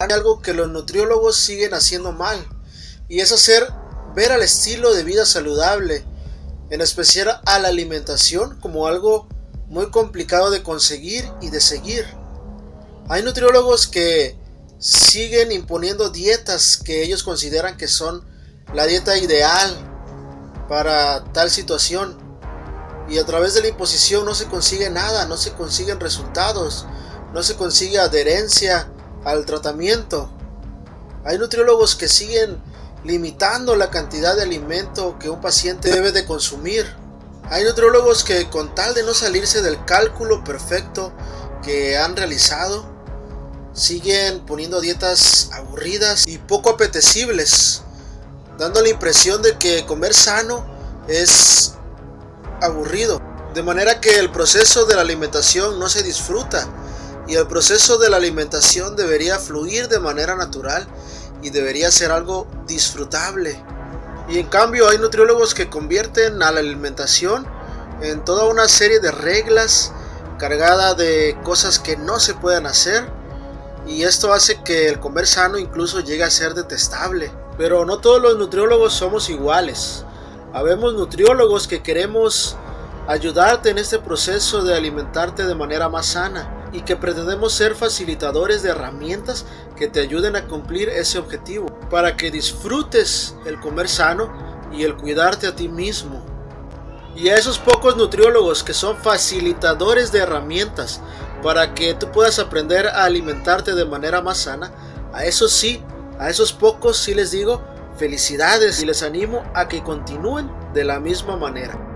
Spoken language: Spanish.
hay algo que los nutriólogos siguen haciendo mal y es hacer ver al estilo de vida saludable, en especial a la alimentación, como algo muy complicado de conseguir y de seguir. Hay nutriólogos que siguen imponiendo dietas que ellos consideran que son la dieta ideal para tal situación. Y a través de la imposición no se consigue nada, no se consiguen resultados, no se consigue adherencia al tratamiento. Hay nutriólogos que siguen limitando la cantidad de alimento que un paciente debe de consumir. Hay nutriólogos que con tal de no salirse del cálculo perfecto que han realizado, siguen poniendo dietas aburridas y poco apetecibles, dando la impresión de que comer sano es aburrido. De manera que el proceso de la alimentación no se disfruta y el proceso de la alimentación debería fluir de manera natural y debería ser algo disfrutable. Y en cambio hay nutriólogos que convierten a la alimentación en toda una serie de reglas cargada de cosas que no se pueden hacer y esto hace que el comer sano incluso llegue a ser detestable. Pero no todos los nutriólogos somos iguales. Habemos nutriólogos que queremos ayudarte en este proceso de alimentarte de manera más sana y que pretendemos ser facilitadores de herramientas que te ayuden a cumplir ese objetivo para que disfrutes el comer sano y el cuidarte a ti mismo. Y a esos pocos nutriólogos que son facilitadores de herramientas para que tú puedas aprender a alimentarte de manera más sana, a esos sí, a esos pocos sí les digo felicidades y les animo a que continúen de la misma manera.